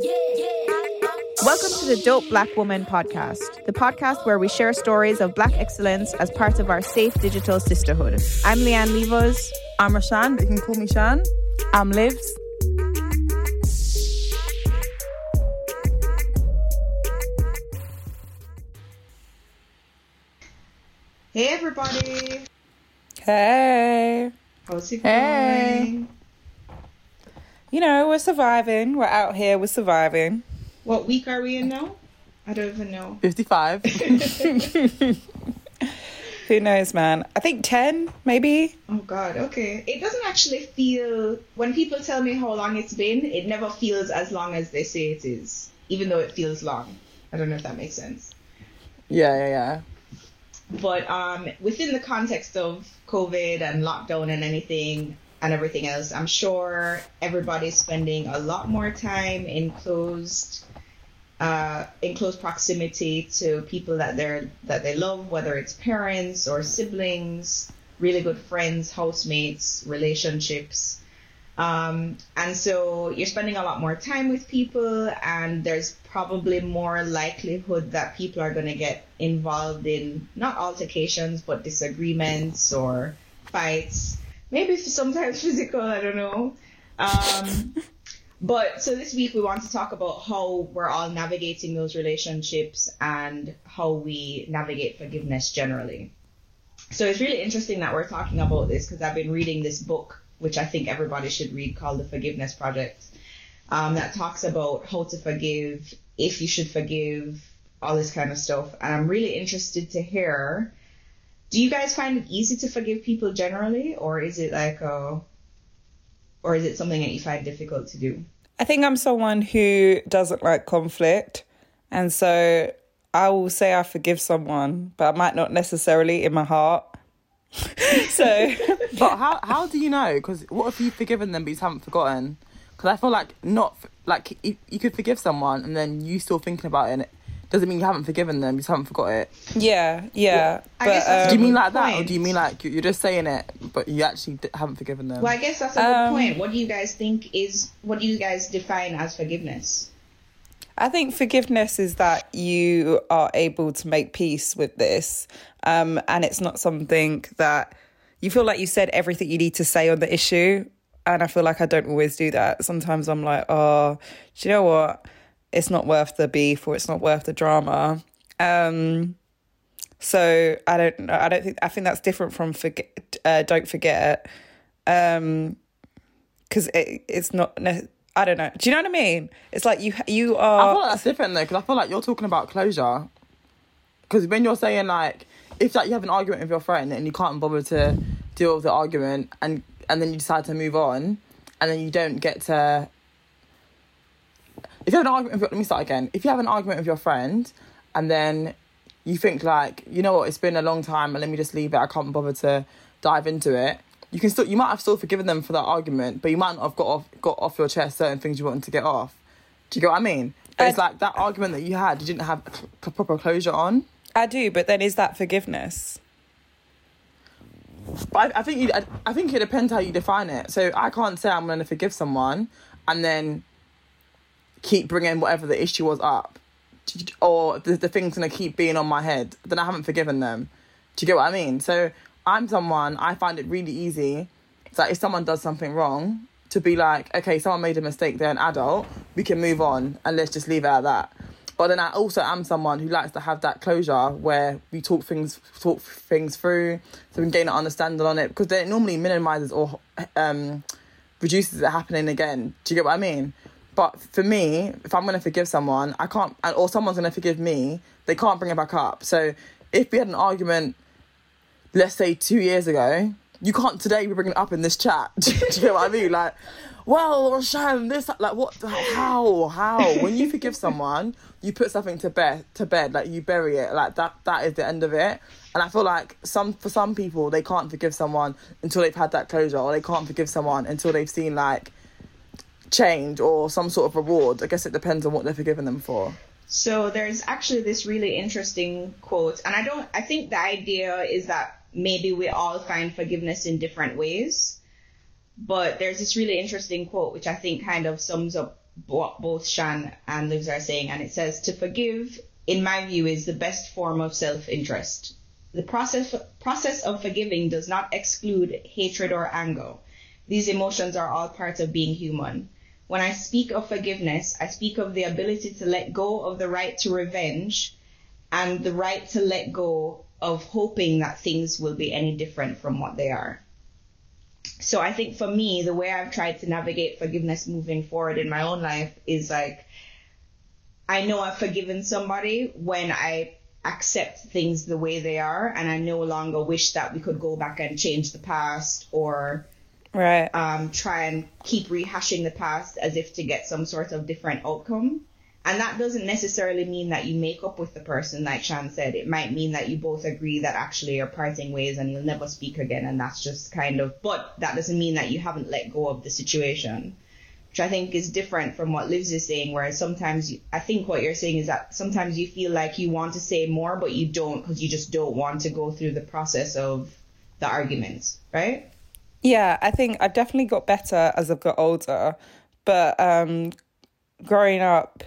Welcome to the Dope Black Women podcast, the podcast where we share stories of black excellence as part of our safe digital sisterhood. I'm Leanne Levos. I'm Rashan, but you can call me Shan. I'm Livs. Hey everybody! Hey. How's it Hey. Going? You know, we're surviving. We're out here, we're surviving. What week are we in now? I don't even know. 55. Who knows, man? I think 10, maybe. Oh god, okay. It doesn't actually feel when people tell me how long it's been, it never feels as long as they say it is. Even though it feels long. I don't know if that makes sense. yeah, yeah, yeah. But um within the context of COVID and lockdown and anything and everything else, I'm sure everybody's spending a lot more time in closed uh, in close proximity to people that they're that they love, whether it's parents or siblings, really good friends, housemates, relationships. Um, and so you're spending a lot more time with people, and there's probably more likelihood that people are going to get involved in not altercations, but disagreements or fights. Maybe sometimes physical, I don't know. Um, but so this week we want to talk about how we're all navigating those relationships and how we navigate forgiveness generally. So it's really interesting that we're talking about this because I've been reading this book, which I think everybody should read, called The Forgiveness Project, um, that talks about how to forgive, if you should forgive, all this kind of stuff. And I'm really interested to hear. Do you guys find it easy to forgive people generally, or is it like a, or is it something that you find difficult to do? I think I'm someone who doesn't like conflict. And so I will say I forgive someone, but I might not necessarily in my heart. so But how how do you know? Because what if you've forgiven them but you haven't forgotten? Because I feel like not like you, you could forgive someone and then you still thinking about it. And it doesn't mean you haven't forgiven them. You just haven't forgot it. yeah, yeah. I but guess that's do you um, mean like that, or do you mean like you- you're just saying it but you actually d- haven't forgiven them? Well, I guess that's a good Um, point. What do you guys think is? What do you guys define as forgiveness? I think forgiveness is that you are able to make peace with this. Um, and it's not something that you feel like you said everything you need to say on the issue. And I feel like I don't always do that. Sometimes I'm like, oh, do you know what? It's not worth the beef or it's not worth the drama. Um, so I don't know. I don't think, I think that's different from forget, uh, don't forget. Um, cause it, it's not, ne- I don't know. Do you know what I mean? It's like you, you are. I feel like that's different though, because I feel like you're talking about closure. Because when you're saying like, if like you have an argument with your friend and you can't bother to deal with the argument, and and then you decide to move on, and then you don't get to. If you have an argument, with, let me start again. If you have an argument with your friend, and then you think like, you know what, it's been a long time, and let me just leave it. I can't bother to dive into it. You can still, you might have still forgiven them for that argument, but you might not have got off got off your chest certain things you wanted to get off. Do you get what I mean? But it's Uh, like that argument that you had, you didn't have proper closure on. I do, but then is that forgiveness? But I, I think you, I, I think it depends how you define it. So I can't say I'm going to forgive someone and then keep bringing whatever the issue was up, or the, the thing's to keep being on my head. Then I haven't forgiven them. Do you get what I mean? So I'm someone I find it really easy. that if someone does something wrong, to be like, okay, someone made a mistake. They're an adult. We can move on and let's just leave it at that. But then I also am someone who likes to have that closure where we talk things talk things through so we can gain an understanding on it because then it normally minimizes or um, reduces it happening again. Do you get what I mean? But for me, if I'm gonna forgive someone, I can't, or someone's gonna forgive me, they can't bring it back up. So if we had an argument, let's say two years ago, you can't today be bringing it up in this chat. Do you get what I mean? Like, well, Rashan, this, like, what, how, how? When you forgive someone, you put something to bed, to bed, like you bury it, like that. That is the end of it. And I feel like some, for some people, they can't forgive someone until they've had that closure, or they can't forgive someone until they've seen like change or some sort of reward. I guess it depends on what they're forgiving them for. So there's actually this really interesting quote, and I don't. I think the idea is that maybe we all find forgiveness in different ways, but there's this really interesting quote which I think kind of sums up what both Shan and Livs are saying, and it says to forgive, in my view, is the best form of self-interest. The process process of forgiving does not exclude hatred or anger. These emotions are all part of being human. When I speak of forgiveness, I speak of the ability to let go of the right to revenge and the right to let go of hoping that things will be any different from what they are. So I think for me, the way I've tried to navigate forgiveness moving forward in my own life is like, I know I've forgiven somebody when I accept things the way they are and I no longer wish that we could go back and change the past or Right. um, try and keep rehashing the past as if to get some sort of different outcome. And that doesn't necessarily mean that you make up with the person, like Shan said. It might mean that you both agree that actually you're parting ways and you'll never speak again. And that's just kind of, but that doesn't mean that you haven't let go of the situation, which I think is different from what Livs is saying, where sometimes you, I think what you're saying is that sometimes you feel like you want to say more, but you don't because you just don't want to go through the process of the arguments, right? Yeah, I think I've definitely got better as I've got older, but um, growing up,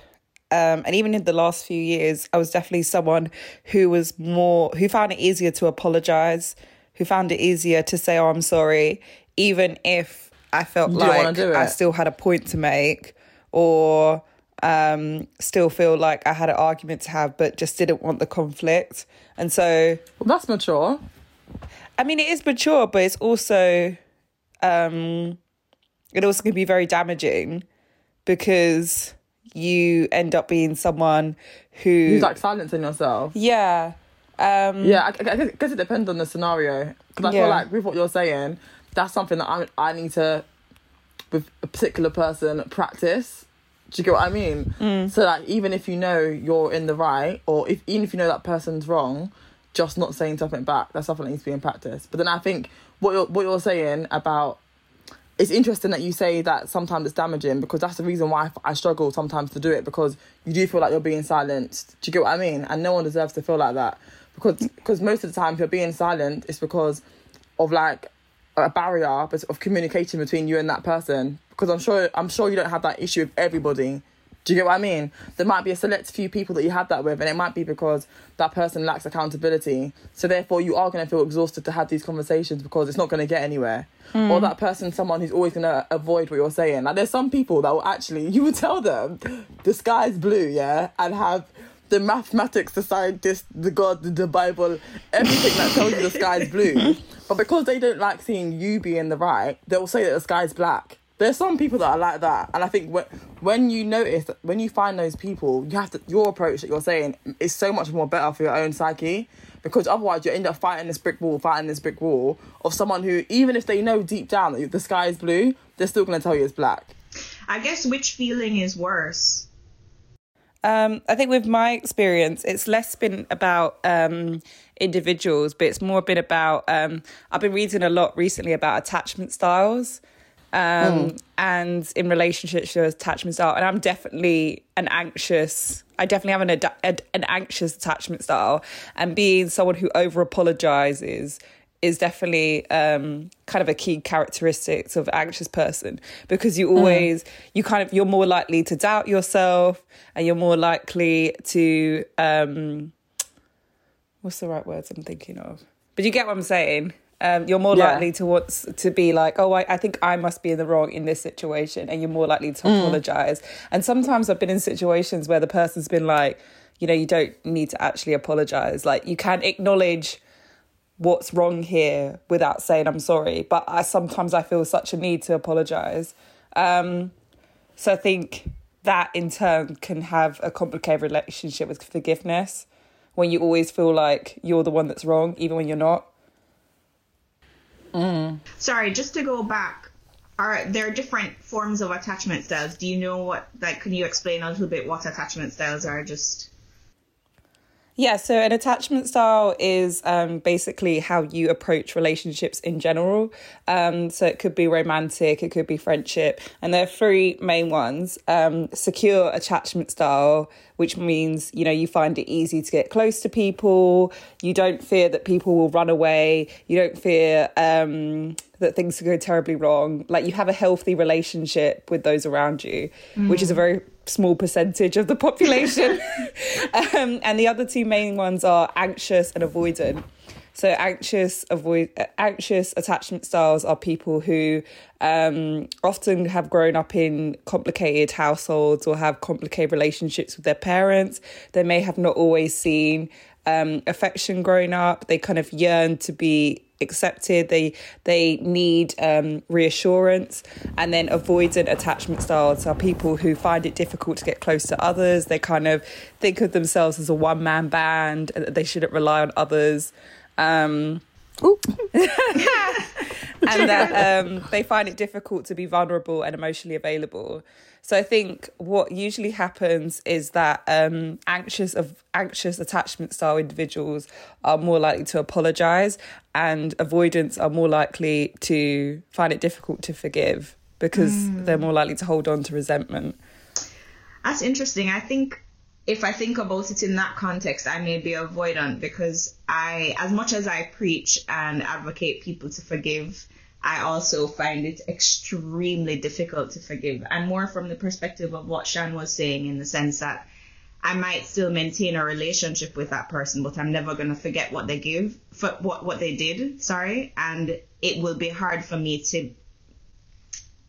um, and even in the last few years, I was definitely someone who was more who found it easier to apologize, who found it easier to say, "Oh, I'm sorry," even if I felt You like I still had a point to make, or um, still feel like I had an argument to have, but just didn't want the conflict. And so Well, that's mature. I mean, it is mature, but it's also, um, it also can be very damaging because you end up being someone who, Who's like silencing yourself. yeah, um, Yeah, I, I guess- I guess it depends on the scenario. Because I Yeah. feel like with what you're saying, that's something that I I need to, with a particular person, practice. Do you get what I mean? Mm. So like, even if you know you're in the right, or if even if you know that person's wrong, just not saying something back. That's something that needs to be in practice. But then I think what you're what you're saying about it's interesting that you say that sometimes it's damaging because that's the reason why I struggle sometimes to do it because you do feel like you're being silenced. Do you get what I mean? And no one deserves to feel like that because because most of the time if you're being silent, it's because of like a barrier of communication between you and that person. Because I'm sure I'm sure you don't have that issue with everybody. Do you get what I mean? There might be a select few people that you have that with, and it might be because that person lacks accountability. So therefore, you are going to feel exhausted to have these conversations because it's not going to get anywhere. Or hmm. that person, someone who's always going to avoid what you're saying. Like there's some people that will actually, you would tell them, the sky's blue, yeah, and have the mathematics, the scientists, the God, the, the Bible, everything that tells you the sky's blue. But because they don't like seeing you be in the right, they'll say that the sky's black. There's some people that are like that, and I think when when you notice that when you find those people, you have to your approach that you're saying is so much more better for your own psyche, because otherwise you end up fighting this brick wall, fighting this brick wall of someone who even if they know deep down that the sky is blue, they're still gonna tell you it's black. I guess which feeling is worse? Um, I think with my experience, it's less been about um, individuals, but it's more been about. Um, I've been reading a lot recently about attachment styles, um, and in relationships, your attachment style. And I'm definitely an anxious. I definitely have an ad- ad- an anxious attachment style, and being someone who over apologizes is definitely um, kind of a key characteristics of anxious person because you always you kind of you're more likely to doubt yourself and you're more likely to um, what's the right words I'm thinking of but you get what I'm saying um, you're more Yeah. likely to want to be like oh I, I think I must be in the wrong in this situation and you're more likely to apologize and sometimes I've been in situations where the person's been like you know you don't need to actually apologize like you can acknowledge what's wrong here without saying I'm sorry. But I sometimes I feel such a need to apologize. Um, so I think that in turn can have a complicated relationship with forgiveness when you always feel like you're the one that's wrong, even when you're not. Mm-hmm. Sorry, just to go back, are there different forms of attachment styles? Do you know what? Like, can you explain a little bit what attachment styles are? Just Yeah, so an attachment style is um, basically how you approach relationships in general. Um, so it could be romantic, it could be friendship, and there are three main ones. Um, secure attachment style, which means you know you find it easy to get close to people. You don't fear that people will run away. You don't fear um, that things could go terribly wrong. Like you have a healthy relationship with those around you, mm. which is a very small percentage of the population. um, and the other two main ones are anxious and avoidant. So anxious avoid anxious attachment styles are people who um, often have grown up in complicated households or have complicated relationships with their parents. They may have not always seen um, affection growing up. They kind of yearn to be accepted. They they need um, reassurance, and then avoidant attachment styles are people who find it difficult to get close to others. They kind of think of themselves as a one man band, and they shouldn't rely on others. Um, and that um, they find it difficult to be vulnerable and emotionally available. So I think what usually happens is that um, anxious of anxious attachment style individuals are more likely to apologize, and avoidants are more likely to find it difficult to forgive because mm. they're more likely to hold on to resentment. That's interesting. I think if I think about it in that context, I may be avoidant because I, as much as I preach and advocate people to forgive, I also find it extremely difficult to forgive. And more from the perspective of what Shan was saying, in the sense that I might still maintain a relationship with that person, but I'm never going to forget what they give, for what, what they did, sorry. And it will be hard for me to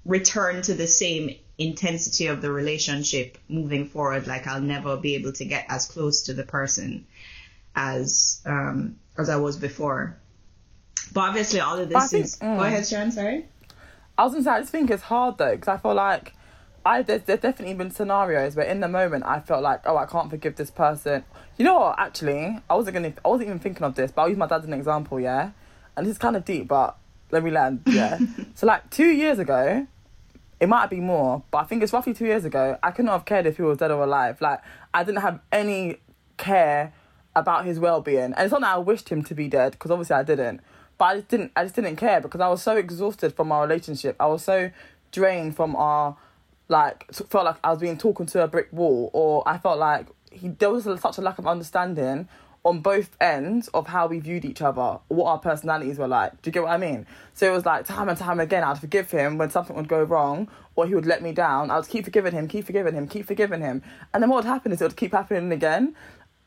return to the same intensity of the relationship moving forward. Like I'll never be able to get as close to the person as um, as I was before. But obviously, all of this think, is. Mm. Go ahead, Sharon. Sorry. I was gonna say I just think it's hard though because I feel like I there's, there's definitely been scenarios where in the moment I felt like oh I can't forgive this person. You know what? Actually, I wasn't gonna I wasn't even thinking of this, but I'll use my dad as an example. Yeah, and this is kind of deep, but let me land. Yeah. so like two years ago, it might be more, but I think it's roughly two years ago. I couldn't have cared if he was dead or alive. Like I didn't have any care about his well being, and it's not that I wished him to be dead because obviously I didn't. But I just didn't. I just didn't care because I was so exhausted from our relationship. I was so drained from our like felt like I was being talking to a brick wall, or I felt like he there was such a lack of understanding on both ends of how we viewed each other, what our personalities were like. Do you get what I mean? So it was like time and time again, I'd forgive him when something would go wrong or he would let me down. I would keep forgiving him, keep forgiving him, keep forgiving him. And then what would happen is it would keep happening again.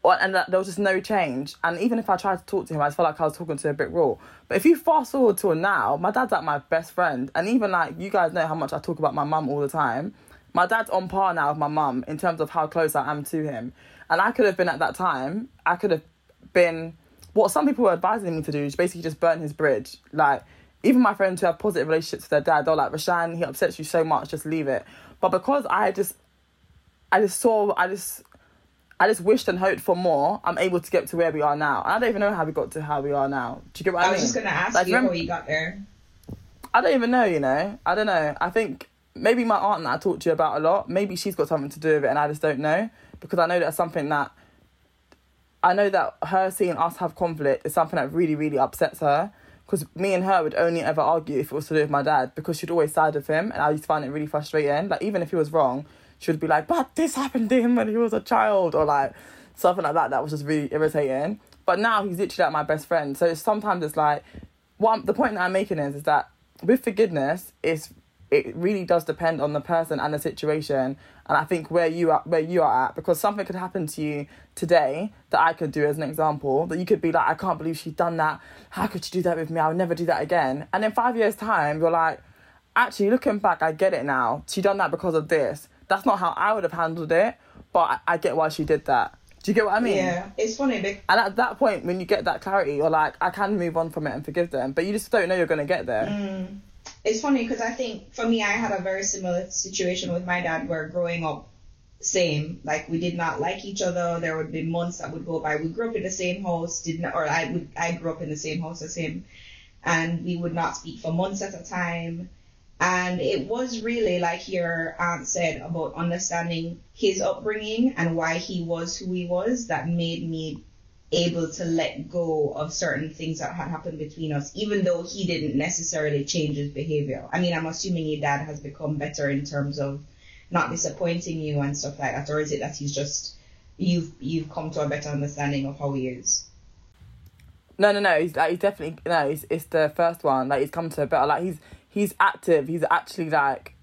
And there was just no change. And even if I tried to talk to him, I just felt like I was talking to a brick wall. But if you fast forward to now, my dad's like my best friend. And even like, you guys know how much I talk about my mum all the time. My dad's on par now with my mum in terms of how close I am to him. And I could have been at that time, I could have been what some people were advising me to do is basically just burn his bridge. Like, even my friends who have positive relationships with their dad, they're like, Rashan, he upsets you so much, just leave it. But because I just, I just saw, I just, I just wished and hoped for more, I'm able to get to where we are now. And I don't even know how we got to how we are now. Do you get what I, I mean? I was just going to ask like, you remember, how you got there. I don't even know, you know? I don't know. I think maybe my aunt that I talked to you about a lot, maybe she's got something to do with it and I just don't know. Because I know that's something that I know that her seeing us have conflict is something that really, really upsets her. Because me and her would only ever argue if it was to do with my dad because she'd always side with him and I used to find it really frustrating. Like, even if he was wrong, she would be like, but this happened to him when he was a child or like something like that. That was just really irritating. But now he's literally like my best friend. So sometimes it's like, what the point that I'm making is, is that with forgiveness, it's it really does depend on the person and the situation and i think where you are where you are at because something could happen to you today that i could do as an example that you could be like i can't believe she's done that how could she do that with me i'll never do that again and in five years time you're like actually looking back i get it now she done that because of this that's not how i would have handled it but i, I get why she did that do you get what I mean? Yeah, it's funny. Because... And at that point, when you get that clarity, you're like, I can move on from it and forgive them, but you just don't know you're going to get there. Mm it's funny because I think for me, I had a very similar situation with my dad where growing up, same, like we did not like each other. There would be months that would go by. We grew up in the same house, did not, or I would, I grew up in the same house as him, and we would not speak for months at a time. And it was really like your aunt said about understanding his upbringing and why he was who he was that made me able to let go of certain things that had happened between us, even though he didn't necessarily change his behavior. I mean, I'm assuming your dad has become better in terms of not disappointing you and stuff like that, or is it that he's just you've you've come to a better understanding of how he is? No, no, no. He's like he's definitely no. He's it's the first one. Like he's come to a better. Like he's he's active. He's actually like.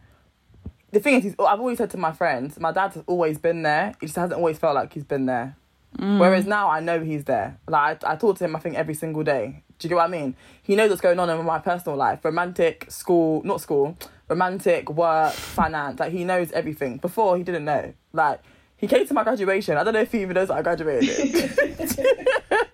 The thing is, he's, I've always said to my friends, my dad has always been there. He just hasn't always felt like he's been there. Mm. Whereas now I know he's there. Like I, I talk to him, I think every single day. Do you get what I mean? He knows what's going on in my personal life, romantic, school, not school, romantic, work, finance. Like he knows everything. Before he didn't know. Like he came to my graduation. I don't know if he even knows that I graduated.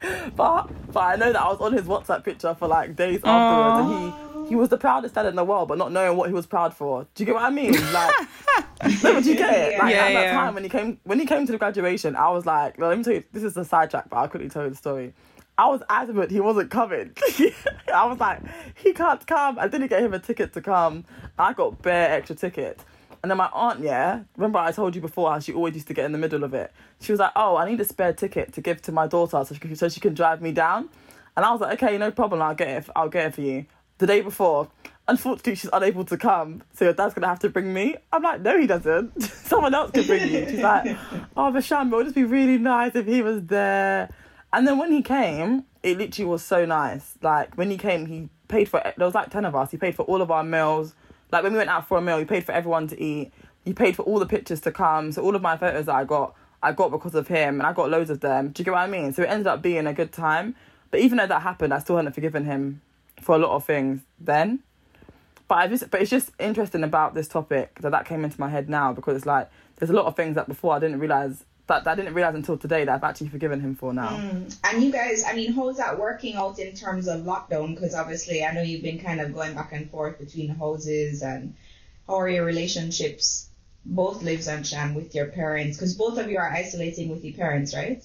but but I know that I was on his WhatsApp picture for like days afterwards, and he he was the proudest dad in the world, but not knowing what he was proud for. Do you get what I mean? Like, no, but do you get it? Like Yeah, at that yeah. time when he came when he came to the graduation, I was like, well, let me tell you, this is a sidetrack, but I'll quickly tell you the story. I was adamant he wasn't coming. I was like, he can't come. I didn't get him a ticket to come. I got bare extra tickets. And then my aunt, yeah, remember I told you before how she always used to get in the middle of it. She was like, "Oh, I need a spare ticket to give to my daughter so she can, so she can drive me down." And I was like, "Okay, no problem. I'll get it. I'll get it for you." The day before, unfortunately, she's unable to come, so your dad's gonna have to bring me. I'm like, "No, he doesn't. Someone else can bring you." She's like, "Oh, Basham, it would just be really nice if he was there." And then when he came, it literally was so nice. Like when he came, he paid for. There was like ten of us. He paid for all of our meals. Like when we went out for a meal, he paid for everyone to eat. He paid for all the pictures to come. So all of my photos that I got, I got because of him, and I got loads of them. Do you get what I mean? So it ended up being a good time. But even though that happened, I still hadn't forgiven him for a lot of things then. But I just, but it's just interesting about this topic that that came into my head now because it's like there's a lot of things that before I didn't realize that, that I didn't realize until today that I've actually forgiven him for now. And you guys, I mean, how's that working out in terms of lockdown? Because obviously, I know you've been kind of going back and forth between houses, and how are your relationships, both Livs and Shan, with your parents? Because both of you are isolating with your parents, right?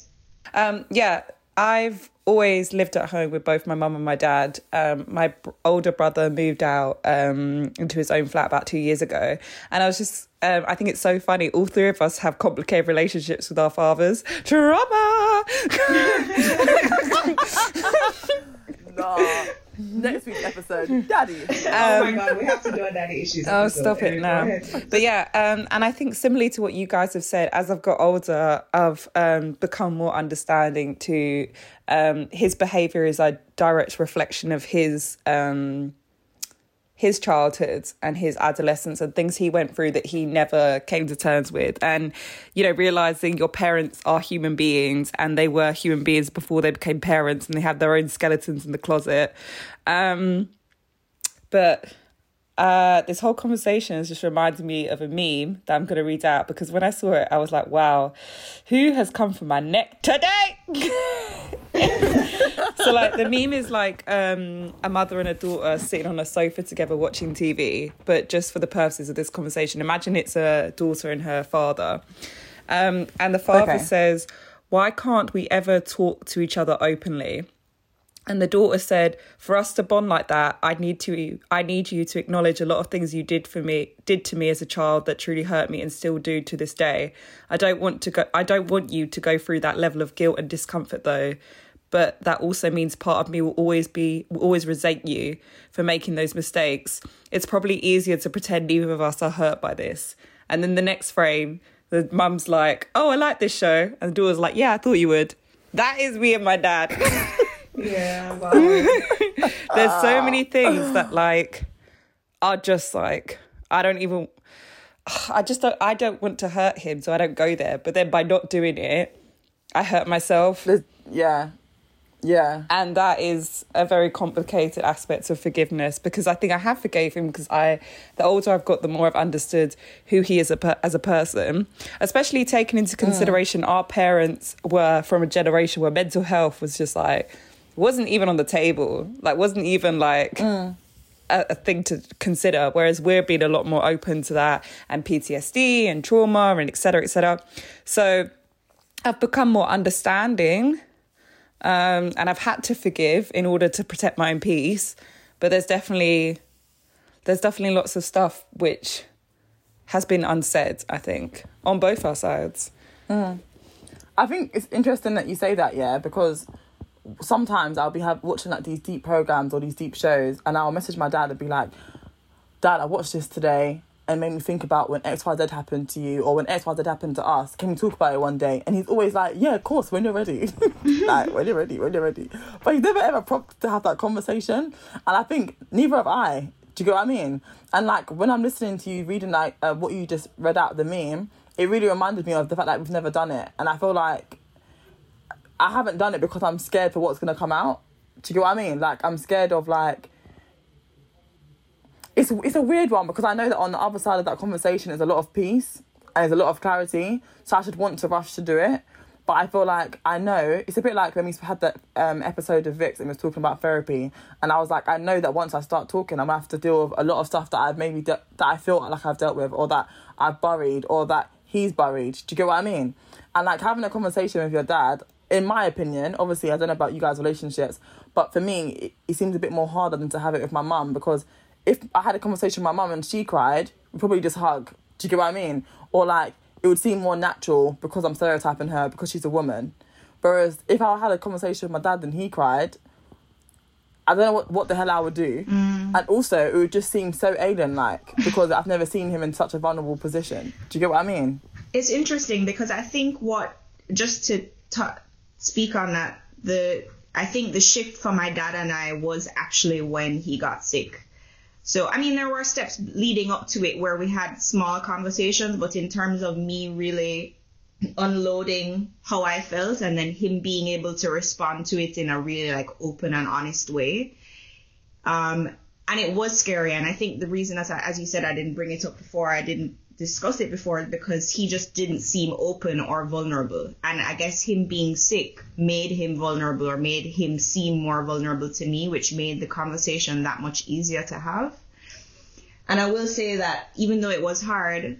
Um, yeah, I've always lived at home with both my mum and my dad. Um, my older brother moved out um, into his own flat about two years ago, and I was just. Um, I think it's so funny. All three of us have complicated relationships with our fathers. Trauma. Nah. Next week's episode, Daddy. oh my God, we have to do a daddy issues. Um, Oh, episode. stop it now. But yeah, um, and I think similarly to what you guys have said, as I've got older, I've um, become more understanding to um, his behavior is a direct reflection of his um, his childhood and his adolescence and things he went through that he never came to terms with. And you know realizing your parents are human beings and they were human beings before they became parents and they have their own skeletons in the closet. Um but uh, this whole conversation has just reminded me of a meme that I'm going to read out because when I saw it, I was like, wow, who has come for my neck today? so, like, the meme is like um, a mother and a daughter sitting on a sofa together watching TV, but just for the purposes of this conversation, imagine it's a daughter and her father. Um, and the father Okay. says, Why can't we ever talk to each other openly? And the daughter said, "For us to bond like that, I need to. I need you to acknowledge a lot of things you did for me, did to me as a child that truly hurt me, and still do to this day. I don't want to go. I don't want you to go through that level of guilt and discomfort, though. But that also means part of me will always be, will always resent you for making those mistakes. It's probably easier to pretend neither of us are hurt by this. And then the next frame, the mum's like, "Oh, I like this show," and the daughter's like, "Yeah, I thought you would." That is me and my dad. Yeah, wow. There's so many uh, things that like are just like I don't even I just don't I don't want to hurt him, so I don't go there. But then by not doing it, I hurt myself. There's, yeah. Yeah. And that is a very complicated aspect of forgiveness because I think I have forgave him because I, the older I've got, the more I've understood who he is a per, as a person. Especially taking into mm. consideration our parents were from a generation where mental health was just like wasn't even on the table, like wasn't even like. A, a thing to consider, whereas we're being a lot more open to that and PTSD and trauma and et cetera, et cetera. So I've become more understanding um, and I've had to forgive in order to protect my own peace. But there's definitely there's definitely lots of stuff which has been unsaid. I think on both our sides. I think it's interesting that you say that, yeah, because sometimes I'll be have, watching like these deep programs or these deep shows, and I'll message my dad and be like, "Dad, I watched this today, and made me think about when XYZ happened to you or when XYZ happened to us. Can we talk about it one day? And he's always like, Yeah, of course, when you're ready. like, when you're ready, when you're ready. But he's never ever prompted to have that conversation. And I think neither have I. Do you get what I mean? And like when I'm listening to you reading like uh, what you just read out the meme, it really reminded me of the fact that we've never done it. And I feel like I haven't done it because I'm scared for what's gonna come out. Do you get what I mean? Like I'm scared of like it's it's a weird one because I know that on the other side of that conversation is a lot of peace and there's a lot of clarity. So I should want to rush to do it. But I feel like I know it's a bit like when we had that um, episode of Vix and was talking about therapy, and I was like, I know that once I start talking, I'm gonna have to deal with a lot of stuff that I've maybe de- that I feel like I've dealt with, or that I've buried, or that he's buried. Do you get what I mean? And like having a conversation with your dad, in my opinion, obviously I don't know about you guys' relationships, but for me, it, it seems a bit more harder than to have it with my mum because if I had a conversation with my mum and she cried, we'd probably just hug. Do you get what I mean? Or like it would seem more natural because I'm stereotyping her because she's a woman. Whereas if I had a conversation with my dad and he cried, I don't know what, what the hell I would do. Mm. And also, it would just seem so alien like because I've never seen him in such a vulnerable position. Do you get what I mean? It's interesting because I think what just to ta speak on that the I think the shift for my dad and I was actually when he got sick. So, I mean, there were steps leading up to it where we had small conversations, but in terms of me really unloading how I felt and then him being able to respond to it in a really like open and honest way. Um, and it was scary. And I think the reason, as, I, as you said, I didn't bring it up before, I didn't discuss it before because he just didn't seem open or vulnerable. And I guess him being sick made him vulnerable or made him seem more vulnerable to me, which made the conversation that much easier to have. And I will say that even though it was hard,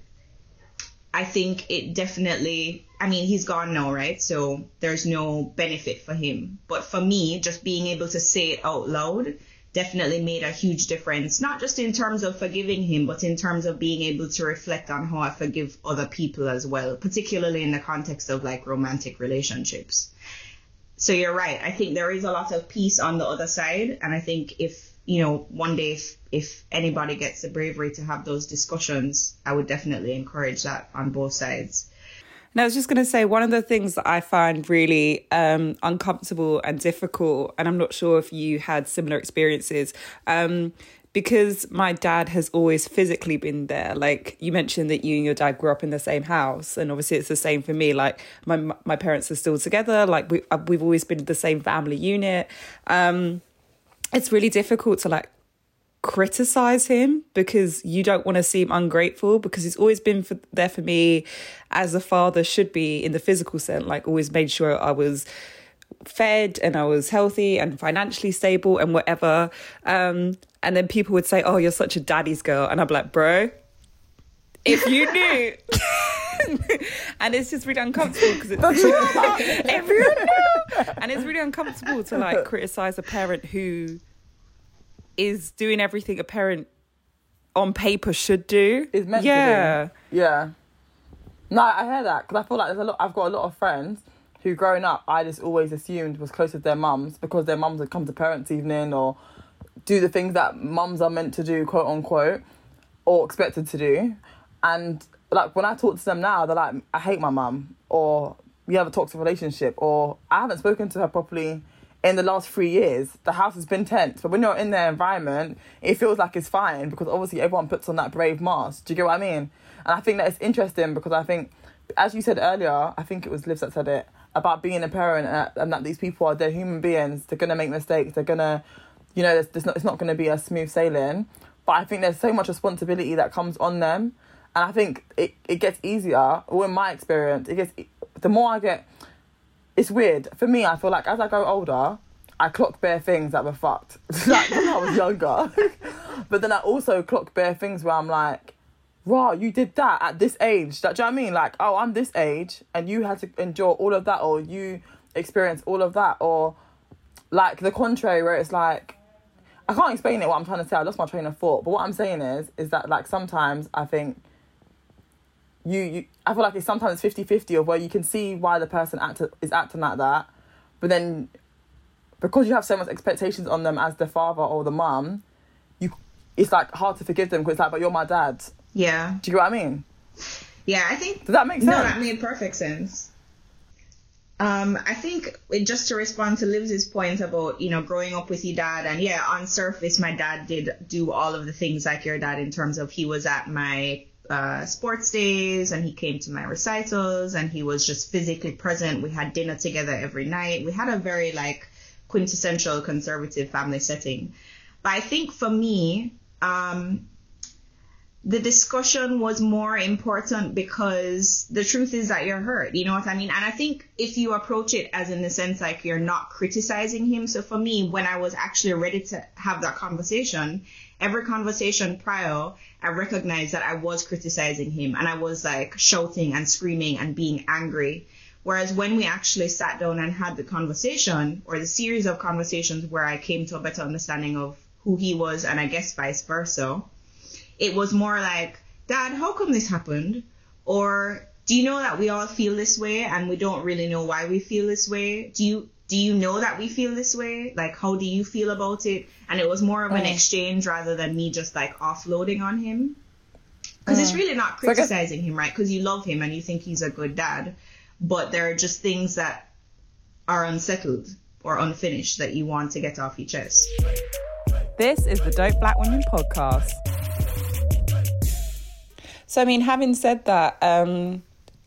I think it definitely, I mean, he's gone now, right? So there's no benefit for him. But for me, just being able to say it out loud definitely made a huge difference, not just in terms of forgiving him, but in terms of being able to reflect on how I forgive other people as well, particularly in the context of like romantic relationships. So you're right. I think there is a lot of peace on the other side. And I think if, you know, one day if, if anybody gets the bravery to have those discussions, I would definitely encourage that on both sides. And I was just going to say, one of the things that I find really um, uncomfortable and difficult, and I'm not sure if you had similar experiences, um, because my dad has always physically been there. Like you mentioned that you and your dad grew up in the same house, and obviously it's the same for me. Like my my parents are still together. Like we uh, we've always been the same family unit. Um, it's really difficult to like criticize him because you don't want to seem ungrateful because he's always been for, there for me as a father should be in the physical sense like always made sure I was fed and I was healthy and financially stable and whatever. Um and then people would say oh you're such a daddy's girl. And I'm like bro if you knew and it's just really uncomfortable because it's everyone knew. And it's really uncomfortable to like criticize a parent who is doing everything a parent on paper should do. Is meant yeah. to do. Yeah. No, I hear that because I feel like there's a lot. I've got a lot of friends who, growing up, I just always assumed was close with their mums because their mums would come to parents' evening or do the things that mums are meant to do, quote unquote, or expected to do. And like when I talk to them now, they're like, "I hate my mum," or "We have a toxic relationship," or "I haven't spoken to her properly." In the last three years, the house has been tense. But when you're in their environment, it feels like it's fine because obviously everyone puts on that brave mask. Do you get what I mean? And I think that it's interesting because I think, as you said earlier, I think it was Liv that said it about being a parent and, and that these people are they're human beings. They're gonna make mistakes. They're gonna, you know, there's, there's not, it's not gonna be a smooth sailing. But I think there's so much responsibility that comes on them, and I think it, it gets easier. Or in my experience, it gets the more I get it's weird for me. I feel like as I go older, I clock bare things that were fucked, like when I was younger. but then I also clock bare things where I'm like, "Raw, you did that at this age." Do you know what I mean? Like, oh, I'm this age, and you had to endure all of that, or you experienced all of that, or like the contrary, where it's like, I can't explain it. What I'm trying to say, I lost my train of thought. But what I'm saying is, is that like sometimes I think you, you I feel like it's sometimes 50-50 of where you can see why the person act, is acting like that, but then because you have so much expectations on them as the father or the mum, you it's like hard to forgive them because it's like, but you're my dad. Yeah. Do you get what I mean? Yeah, I think Does that make sense? No, that made perfect sense. Um, I think it- just to respond to Liv's point about you know growing up with your dad, and yeah, on surface, my dad did do all of the things like your dad in terms of he was at my uh, sports days and he came to my recitals and he was just physically present. We had dinner together every night. We had a very like quintessential conservative family setting. But I think for me, um, the discussion was more important because the truth is that you're hurt. You know what I mean? And I think if you approach it as in the sense like you're not criticizing him. So for me, when I was actually ready to have that conversation, every conversation prior, I recognized that I was criticizing him and I was like shouting and screaming and being angry. Whereas when we actually sat down and had the conversation or the series of conversations where I came to a better understanding of who he was and I guess vice versa, it was more like, Dad, how come this happened? Or do you know that we all feel this way and we don't really know why we feel this way? Do you do you know that we feel this way? Like how do you feel about it? And it was more of an Mm. exchange rather than me just like offloading on him. Because it's really not So I guess- criticizing him, right? Because you love him and you think he's a good dad. But there are just things that are unsettled or unfinished that you want to get off your chest. This is the Dope Black Women podcast. So, I mean, having said that, um,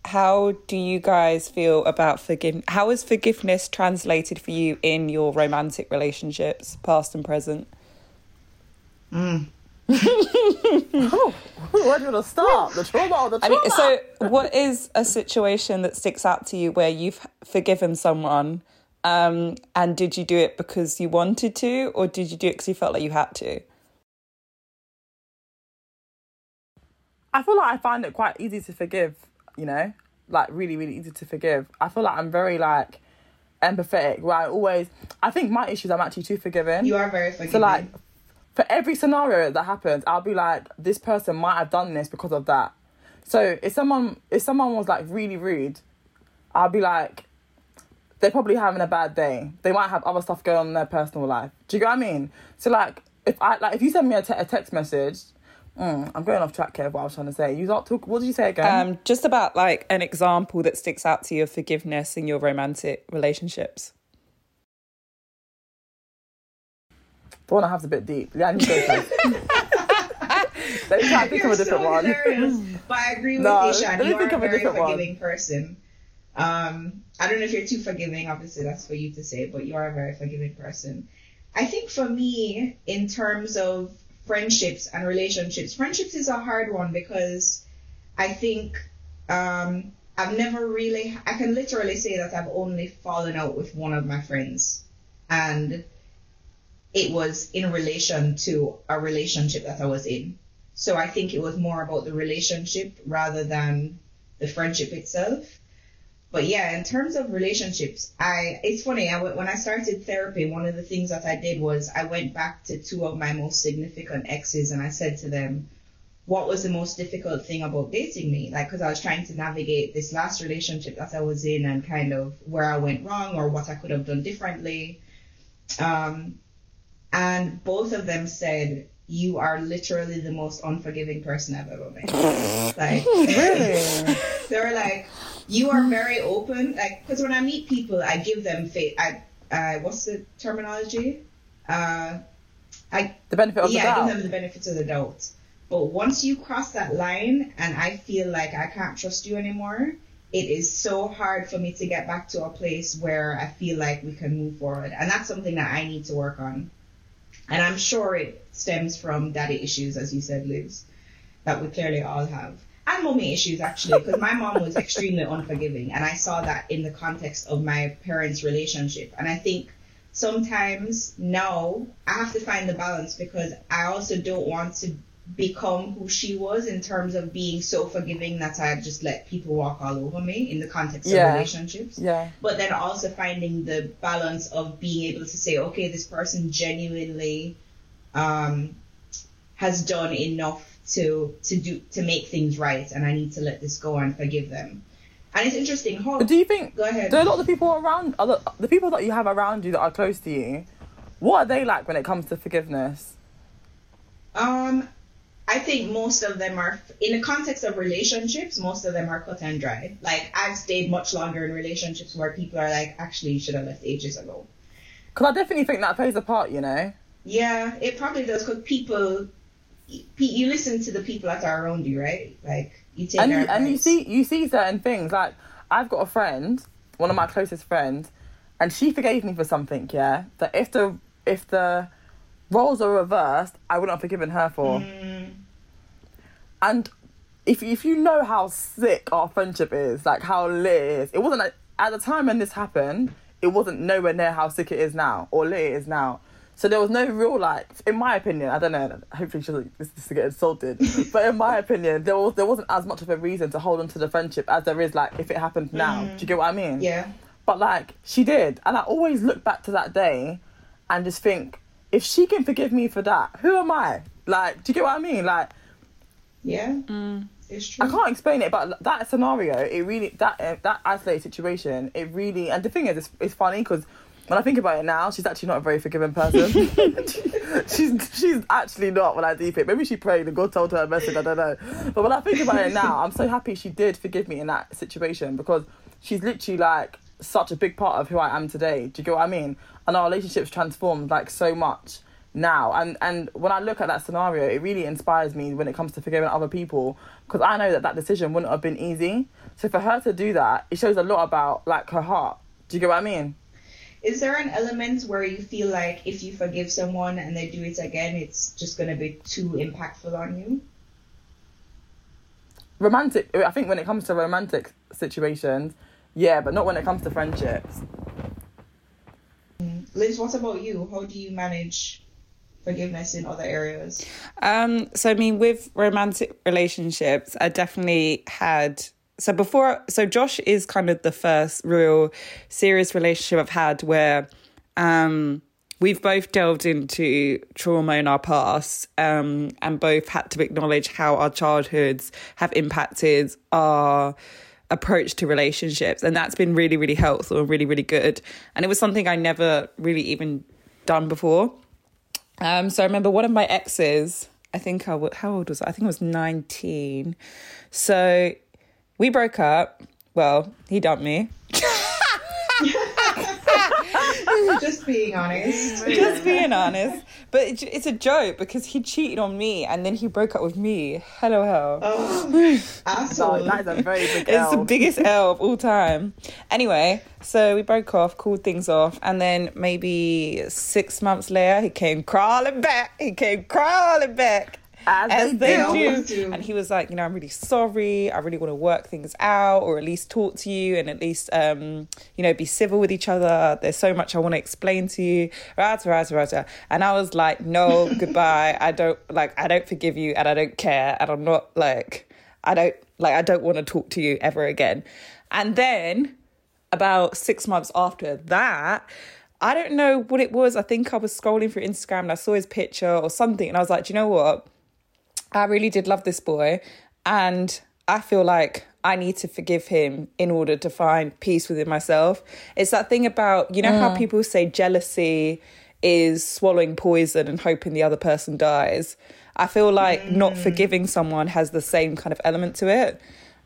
how do you guys feel about forgive? How is forgiveness translated for you in your romantic relationships, past and present? Oh, Where do you want to start? The trauma or the I trauma? mean, so what is a situation that sticks out to you where you've forgiven someone? Um, and did you do it because you wanted to, or did you do it because you felt like you had to? I feel like I find it quite easy to forgive, you know? Like really, really easy to forgive. I feel like I'm very like empathetic where I always I think my issues I'm actually too forgiving. You are very forgiving. So like for every scenario that happens, I'll be like, this person might have done this because of that. So if someone if someone was like really rude, I'll be like, they're probably having a bad day. They might have other stuff going on in their personal life. Do you get what I mean? So like if I like if you send me a, te- a text message, mm, I'm going off track here. of What I was trying to say, you not talk. What did you say again? Um, just about like an example that sticks out to you of forgiveness in your romantic relationships. the one I have's a bit deep. Yeah, I need to go first. Let me try to think of a different so one. hilarious. But I agree with No, you, Shan. let me You are think a of a very different one. forgiving person. Um, I don't know if you're too forgiving. Obviously, that's for you to say, but you are a very forgiving person. I think for me, in terms of friendships and relationships, friendships is a hard one because I think um, I've never really, I can literally say that I've only fallen out with one of my friends. And it was in relation to a relationship that I was in. So I think it was more about the relationship rather than the friendship itself. But yeah, in terms of relationships, I it's funny. I when I started therapy, one of the things that I did was I went back to two of my most significant exes and I said to them, "What was the most difficult thing about dating me?" Like, because I was trying to navigate this last relationship that I was in and kind of where I went wrong or what I could have done differently. Um, and both of them said, "You are literally the most unforgiving person I've ever met." like, really? they were like, "You are very open." Like, because when I meet people, I give them faith. I, uh, what's the terminology? Uh, I The benefit of yeah, the I give them the benefit of the doubt. But once you cross that line, and I feel like I can't trust you anymore, it is so hard for me to get back to a place where I feel like we can move forward, and that's something that I need to work on. And I'm sure it stems from daddy issues, as you said, Livs, that we clearly all have. And mommy issues, actually, because my mom was extremely unforgiving. And I saw that in the context of my parents' relationship. And I think sometimes now I have to find the balance because I also don't want to become who she was in terms of being so forgiving that I just let people walk all over me in the context Yeah. of relationships Yeah. but then also finding the balance of being able to say, okay, this person genuinely um, has done enough to to do to make things right, and I need to let this go and forgive them. And it's interesting how. Do you think Go ahead. do a lot of the people around other the people that you have around you that are close to you, what are they like when it comes to forgiveness? Um, I think most of them are, in the context of relationships, most of them are cut and dry. Like, I've stayed much longer in relationships where people are like, actually, you should have left ages ago. Because I definitely think that plays a part, you know? Yeah, it probably does because people, you listen to the people that are around you, right? Like, you take and you, and you see you see certain things like I've got a friend, one of my closest friends, and she forgave me for something. Yeah, that if the if the roles are reversed, I wouldn't have forgiven her for. Mm. And if if you know how sick our friendship is, like how lit it is, it wasn't like, at the time when this happened. It wasn't nowhere near how sick it is now or lit it is now. So there was no real like, in my opinion, I don't know. Hopefully she doesn't this is to get insulted, but in my opinion, there was there wasn't as much of a reason to hold on to the friendship as there is like if it happened now. Do you get what I mean? Yeah. But like she did, and I always look back to that day, and just think, if she can forgive me for that, who am I? Like, do you get what I mean? Like, Yeah. It's true. I can't explain it, but that scenario, it really that uh, that isolated situation, it really. And the thing is, it's, it's funny because when I think about it now, she's actually not a very forgiving person. she's she's actually not when I deep it. Maybe she prayed and God told her a message. I don't know. But when I think about it now, I'm so happy she did forgive me in that situation because she's literally like such a big part of who I am today. Do you get what I mean? And our relationship's transformed like so much now. And and when I look at that scenario, it really inspires me when it comes to forgiving other people because I know that that decision wouldn't have been easy. So for her to do that, it shows a lot about like her heart. Do you get what I mean? Is there an element where you feel like if you forgive someone and they do it again, it's just going to be too impactful on you? Romantic. I think when it comes to romantic situations, yeah, but not when it comes to friendships. Livs, what about you? How do you manage forgiveness in other areas? Um, so I mean, with romantic relationships, I definitely had. So before, so Josh is kind of the first real serious relationship I've had where, um, we've both delved into trauma in our past, um, and both had to acknowledge how our childhoods have impacted our approach to relationships, and that's been really, really helpful and really, really good. And it was something I never really even done before. Um, so I remember one of my exes, I think I was, how old was I? I think I was 19. So we broke up. Well, he dumped me. Just being honest. Just being honest. But it, it's a joke because he cheated on me and then he broke up with me. Hello, hell. Oh, So asshole. that is a very big It's the biggest L of all time. Anyway, so we broke off, called things off, and then maybe six months later, he came crawling back. He came crawling back. As As they they do. do. And he was like, you know, I'm really sorry. I really want to work things out or at least talk to you and at least, um, you know, be civil with each other. There's so much I want to explain to you. Rata, rata, rata. And I was like, no, goodbye. I don't, like, I don't forgive you and I don't care. And I'm not like, I don't, like, I don't want to talk to you ever again. And then about six months after that, I don't know what it was. I think I was scrolling through Instagram and I saw his picture or something. And I was like, do you know what? I really did love this boy. And I feel like I need to forgive him in order to find peace within myself. It's that thing about, you know, how mm. people say jealousy is swallowing poison and hoping the other person dies. I feel like not mm. forgiving someone has the same kind of element to it.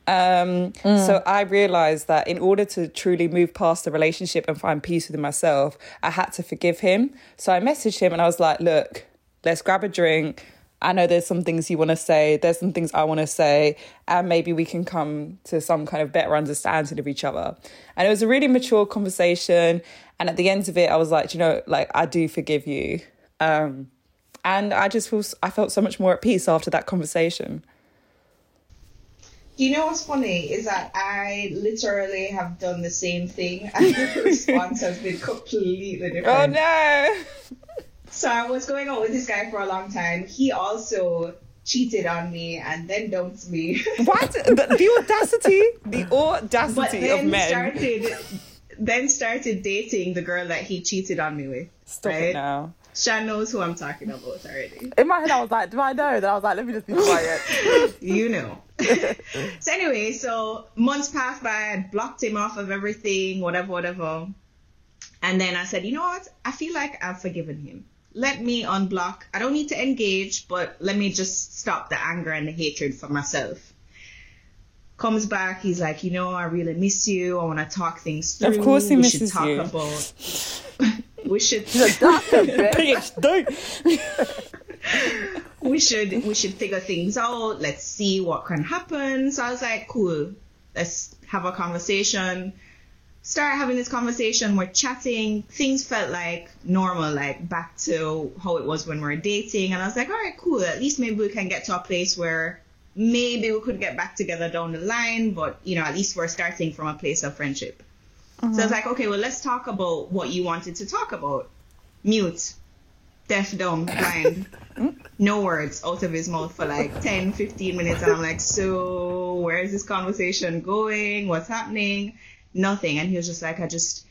Um, mm. So I realized that in order to truly move past the relationship and find peace within myself, I had to forgive him. So I messaged him and I was like, look, let's grab a drink. I know there's some things you want to say, there's some things I want to say, and maybe we can come to some kind of better understanding of each other. And it was a really mature conversation. And at the end of it, I was like, you know, like, I do forgive you. Um, and I just feel, I felt so much more at peace after that conversation. You know what's funny is that I literally have done the same thing and the response has been completely different. Oh no! So I was going out with this guy for a long time. He also cheated on me and then dumped me. What? The, the audacity, the audacity of then men. started then started dating the girl that he cheated on me with. Stop right? it now. Shan knows who I'm talking about already. In my head, I was like, do I know? Then I was like, let me just be quiet. You know. so anyway, so months passed by, I blocked him off of everything, whatever, whatever. And then I said, you know what? I feel like I've forgiven him. Let me unblock. I don't need to engage, but let me just stop the anger and the hatred for myself. Comes back, he's like, you know, I really miss you. I want to talk things through. Of course he we misses should talk you. about. we should. Don't. we should we should figure things out. Let's see what can happen. So I was like, cool. Let's have a conversation. Start having this conversation. We're chatting. Things felt like normal, like back to how it was when we were dating. And I was like, all right, cool. At least maybe we can get to a place where maybe we could get back together down the line. But you know, at least we're starting from a place of friendship. So I uh-huh. was like, okay, well, let's talk about what you wanted to talk about. Mute deaf, dumb, blind, no words out of his mouth for like 10, 15 minutes. And I'm like, so where is this conversation going? What's happening? Nothing. And he was just like, I just,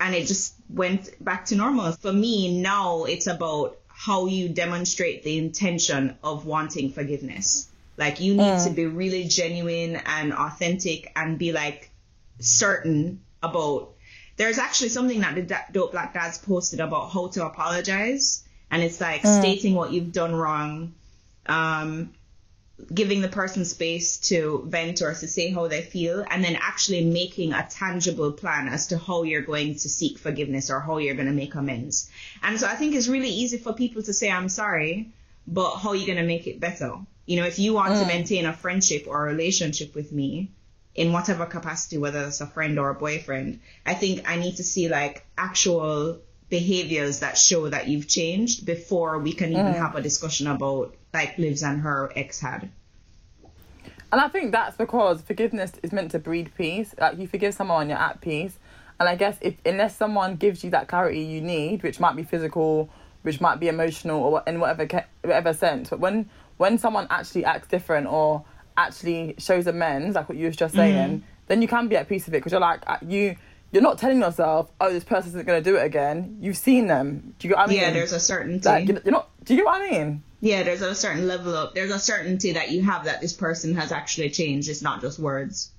and it just went back to normal. For me, now it's about how you demonstrate the intention of wanting forgiveness. Like you need to be really genuine and authentic and be like certain about there's actually something that the Da- dope black dads posted about how to apologize and it's like stating what you've done wrong um giving the person space to vent or to say how they feel and then actually making a tangible plan as to how you're going to seek forgiveness or how you're going to make amends. And so i think it's really easy for people to say i'm sorry but how are you going to make it better? You know if you want to mm. maintain a friendship or a relationship with me in whatever capacity, whether it's a friend or a boyfriend, I think I need to see like actual behaviors that show that you've changed before we can even have a discussion about like Livs and her ex had. And I think that's because forgiveness is meant to breed peace. Like you forgive someone, you're at peace. And I guess if unless someone gives you that clarity you need, which might be physical, which might be emotional, or in whatever whatever sense, but when when someone actually acts different or actually shows amends, like what you was just saying, then you can be at peace with it because you're like uh, you you're not telling yourself, oh, this person isn't going to do it again. You've seen them. Do you get what I mean? Yeah, there's a certainty. like you're you're not. Do you get what I mean? yeah, there's a certain level of there's a certainty that you have that this person has actually changed. It's not just words.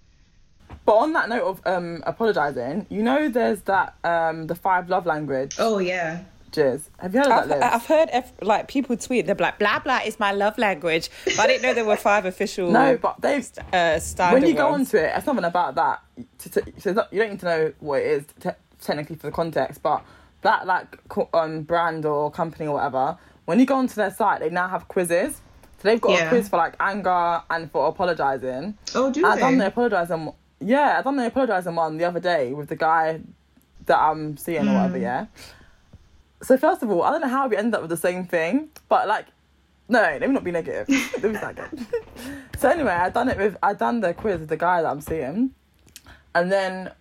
But on that note of um apologizing, you know, there's that um the five love language. Oh yeah. Have you heard I've, that? I've heard like people tweet they're like blah blah is my love language, but I didn't know there were five official. no, but they've uh, standard when you go ones. onto it, it's nothing about that. To, to, so not, you don't need to know what it is te- technically for the context, but that like um, brand or company or whatever, when you go onto their site, they now have quizzes. So they've got Yeah. a quiz for like anger and for apologizing. Oh, do I done they? the apologizing. Yeah, I've done the apologizing one the other day with the guy that I'm seeing or whatever. Yeah. So first of all, I don't know how we ended up with the same thing, but like, no, let me not be negative. let me start again. so anyway, I done it with I done the quiz with the guy that I'm seeing, and then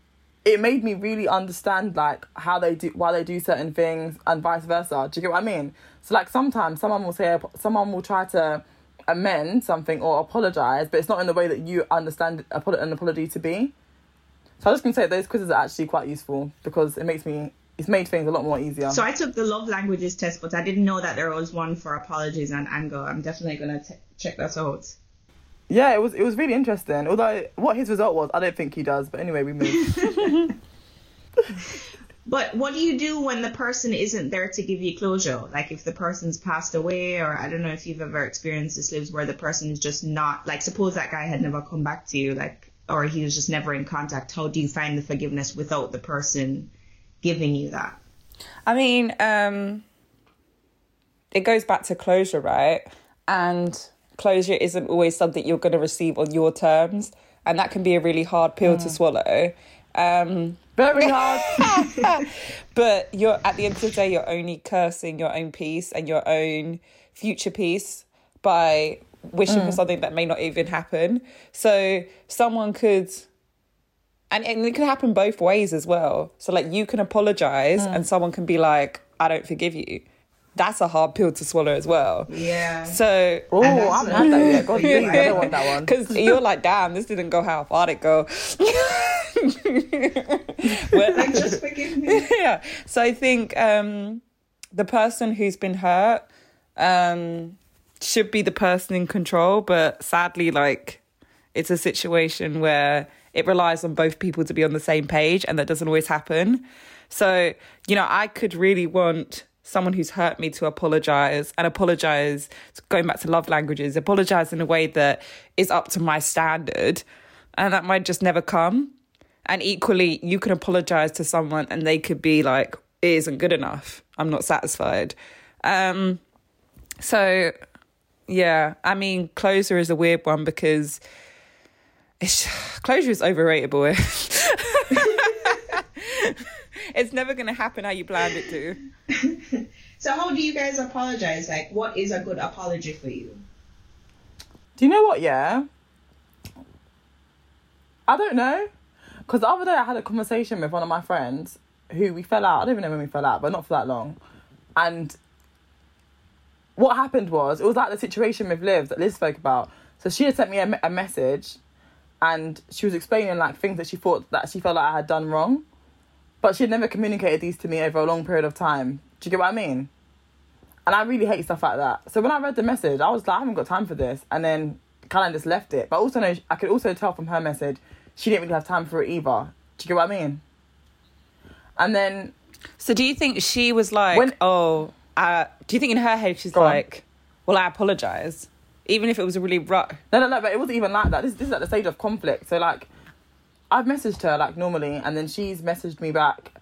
it made me really understand like how they do why they do certain things and vice versa. Do you get what I mean? So like sometimes someone will say someone will try to amend something or apologize, but it's not in the way that you understand an apology to be. So I was just gonna say those quizzes are actually quite useful because it makes me it's made things a lot more easier. So I took the love languages test, but I didn't know that there was one for apologies and anger. I'm definitely gonna t- check that out. yeah, it was it was really interesting. Although what his result was, I don't think he does. But anyway, we move. But what do you do when the person isn't there to give you closure? Like if the person's passed away, or I don't know if you've ever experienced this Livs where the person is just not like suppose that guy had never come back to you, like or he was just never in contact. How do you find the forgiveness without the person giving you that? I mean, um, it goes back to closure, right? And closure isn't always something you're going to receive on your terms, and that can be a really hard pill to swallow. Um, Very hard. but you're at the end of the day, you're only cursing your own peace and your own future peace by wishing for something that may not even happen. So someone could. And, and it can happen both ways as well. So, like, you can apologize, and someone can be like, I don't forgive you. That's a hard pill to swallow as well. Yeah. So, Oh, I that's haven't had that yet. God, Yeah. please, I don't want that one. because you're like, damn, this didn't go how I thought it go. Well, like just forgive me. yeah. So I think um, the person who's been hurt um, should be the person in control, but sadly, like it's a situation where it relies on both people to be on the same page, and that doesn't always happen. So you know, I could really want someone who's hurt me to apologize and apologize going back to love languages apologize in a way that is up to my standard and that might just never come. And equally you can apologize to someone and they could be like it isn't good enough. I'm not satisfied. Um so yeah i mean closer is a weird one because it's closure is overrated boy it's never going to happen how you planned it to. so how do you guys apologize? Like, what is a good apology for you? Do you know what? Yeah, I don't know, because the other day I had a conversation with one of my friends who we fell out. I don't even know when we fell out, but not for that long. And what happened was it was like the situation with Liv that Livs spoke about. So she had sent me a, a message, and she was explaining like things that she thought that she felt like I had done wrong but she'd never communicated these to me over a long period of time. Do you get what I mean? And I really hate stuff like that. So when I read the message, I was like, I haven't got time for this. And then kind of just left it. But also, know, I could also tell from her message, she didn't really have time for it either. Do you get what I mean? And then. So do you think she was like, when, oh, uh, do you think in her head she's like, on. well, I apologize? Even if it was a really rough. No, no, no, but it wasn't even like that. This, this is at the stage of conflict. So, like, I've messaged her like normally, and then she's messaged me back,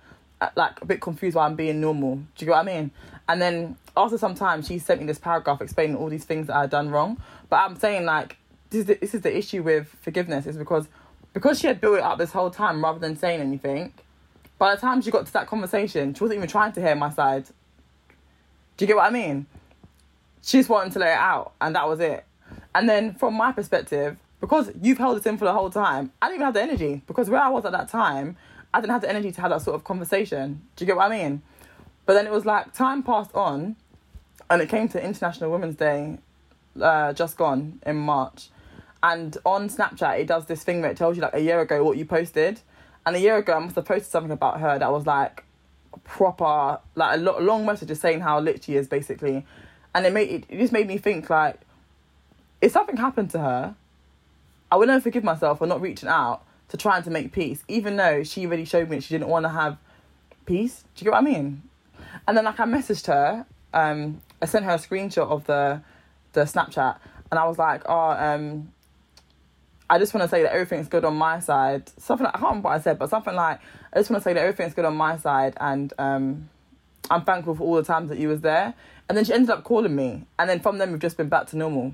uh, like a bit confused why I'm being normal. Do you get what I mean? And then after some time, she sent me this paragraph explaining all these things that I had done wrong. But I'm saying like this is the, this is the issue with forgiveness is because because she had built it up this whole time rather than saying anything. By the time she got to that conversation, she wasn't even trying to hear my side. Do you get what I mean? She just wanted to let it out, and that was it. And then from my perspective, because you've held it in for the whole time, I didn't even have the energy because where I was at that time, I didn't have the energy to have that sort of conversation. Do you get what I mean? But then it was like time passed on, and it came to International Women's Day, uh, just gone in March, and on Snapchat it does this thing where it tells you like a year ago what you posted, and a year ago I must have posted something about her that was like proper like a lo- long message saying how lit she is basically, and it made it, it just made me think like, if something happened to her I would never forgive myself for not reaching out to trying to make peace, even though she already showed me she didn't want to have peace. Do you get what I mean? And then like I messaged her, um, I sent her a screenshot of the the Snapchat, and I was like, oh, um, I just want to say that everything's good on my side. Something like, I can't remember what I said, but something like I just want to say that everything's good on my side, and um, I'm thankful for all the times that you was there. And then she ended up calling me, and then from then we've just been back to normal.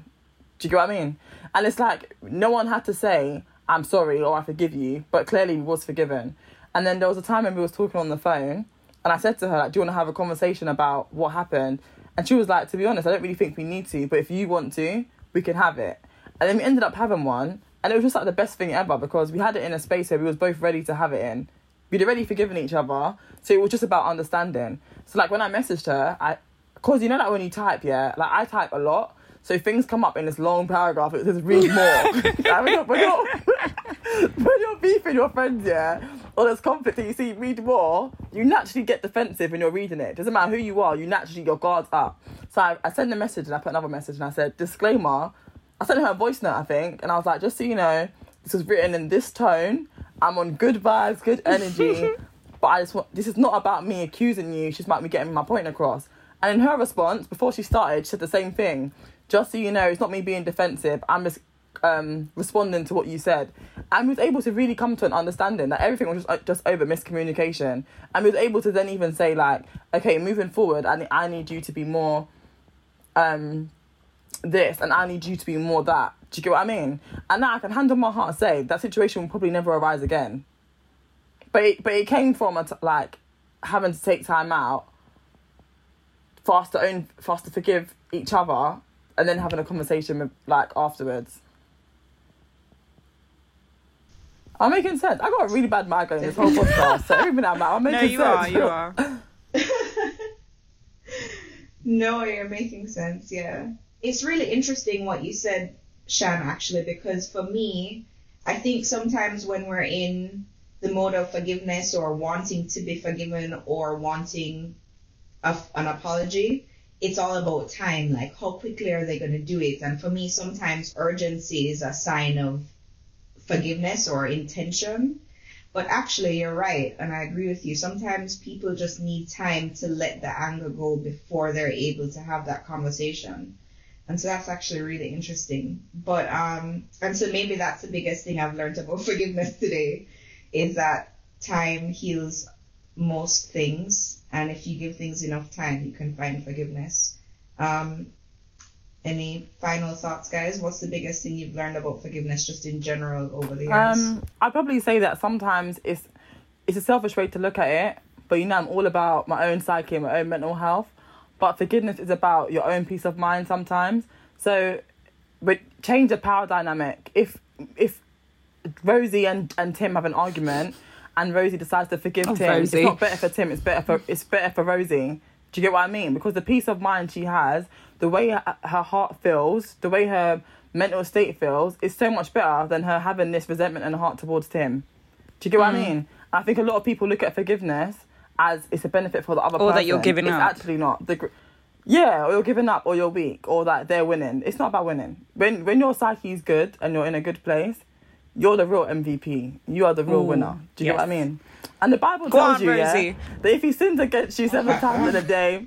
Do you get what I mean? And it's like no one had to say I'm sorry or I forgive you, but clearly we was forgiven. And then there was a time when we was talking on the phone, and I said to her like, "Do you want to have a conversation about what happened?" And she was like, "To be honest, I don't really think we need to, but if you want to, we can have it." And then we ended up having one, and it was just like the best thing ever because we had it in a space where we was both ready to have it in. We'd already forgiven each other, so it was just about understanding. So like when I messaged her, I, cause you know that when you type, yeah, like I type a lot, so things come up in this long paragraph. It says read more. when, you're, when, you're, when you're beefing your friends, yeah, or there's conflict that you see read more, you naturally get defensive when you're reading it. Doesn't matter who you are, you naturally your guards up. So I, I sent a message and I put another message and I said disclaimer. I sent her a voice note, I think, and I was like, just so you know, this was written in this tone. I'm on good vibes, good energy. but I just want this is not about me accusing you, just about me getting my point across. And in her response, before she started, she said the same thing just so you know, it's not me being defensive. I'm just um, responding to what you said. And was able to really come to an understanding that everything was just, uh, just over miscommunication. And was able to then even say, like, okay, moving forward, I, I need you to be more um, this and I need you to be more that. Do you get what I mean? And now I can hand on my heart say that situation will probably never arise again. But it, but it came from a t- like having to take time out for us to own, for us to forgive each other and then having a conversation with, like afterwards. I'm making sense. I got a really bad migraine this whole podcast, so everything I'm like, I'm making no, you sense. are, you are. no, you're making sense. Yeah, it's really interesting what you said, Shan. Actually, because for me, I think sometimes when we're in the mode of forgiveness or wanting to be forgiven or wanting a, an apology, it's all about time. Like, how quickly are they going to do it? And for me, sometimes urgency is a sign of forgiveness or intention. But actually, you're right, and I agree with you. Sometimes people just need time to let the anger go before they're able to have that conversation. And so that's actually really interesting. But um, and so maybe that's the biggest thing I've learned about forgiveness today, is that time heals most things, and if you give things enough time, you can find forgiveness. Um, any final thoughts, guys? What's the biggest thing you've learned about forgiveness, just in general, over the years? Um, I'd probably say that sometimes it's it's a selfish way to look at it, but you know I'm all about my own psyche, and my own mental health. But forgiveness is about your own peace of mind sometimes. So, but change the power dynamic. If if Rosie and, and Tim have an argument, and Rosie decides to forgive Oh, Tim, Rosie. it's not better for Tim. It's better for it's better for Rosie. Do you get what I mean? Because the peace of mind she has, the way her, her heart feels, the way her mental state feels, is so much better than her having this resentment and heart towards Tim. Do you get what Mm. I mean? I think a lot of people look at forgiveness as it's a benefit for the other Or person. that you're giving it's up. actually not. The, gr- yeah, or you're giving up, or you're weak, or that they're winning. It's not about winning. When when your psyche is good and you're in a good place, you're the real MVP. You are the real Ooh, winner. Do you get what I mean? And the Bible Go tells on, you yeah, that if he sins against you seven times in a day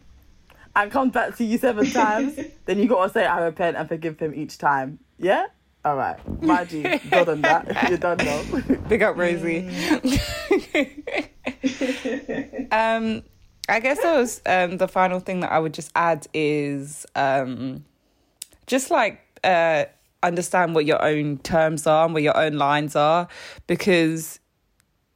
and comes back to you seven times, then you gotta say I repent and forgive him each time. Yeah? All right. My G, good on that. You don't know. Big up, Rosie. um, I guess that was um, the final thing that I would just add is um, just like uh, understand what your own terms are and what your own lines are, because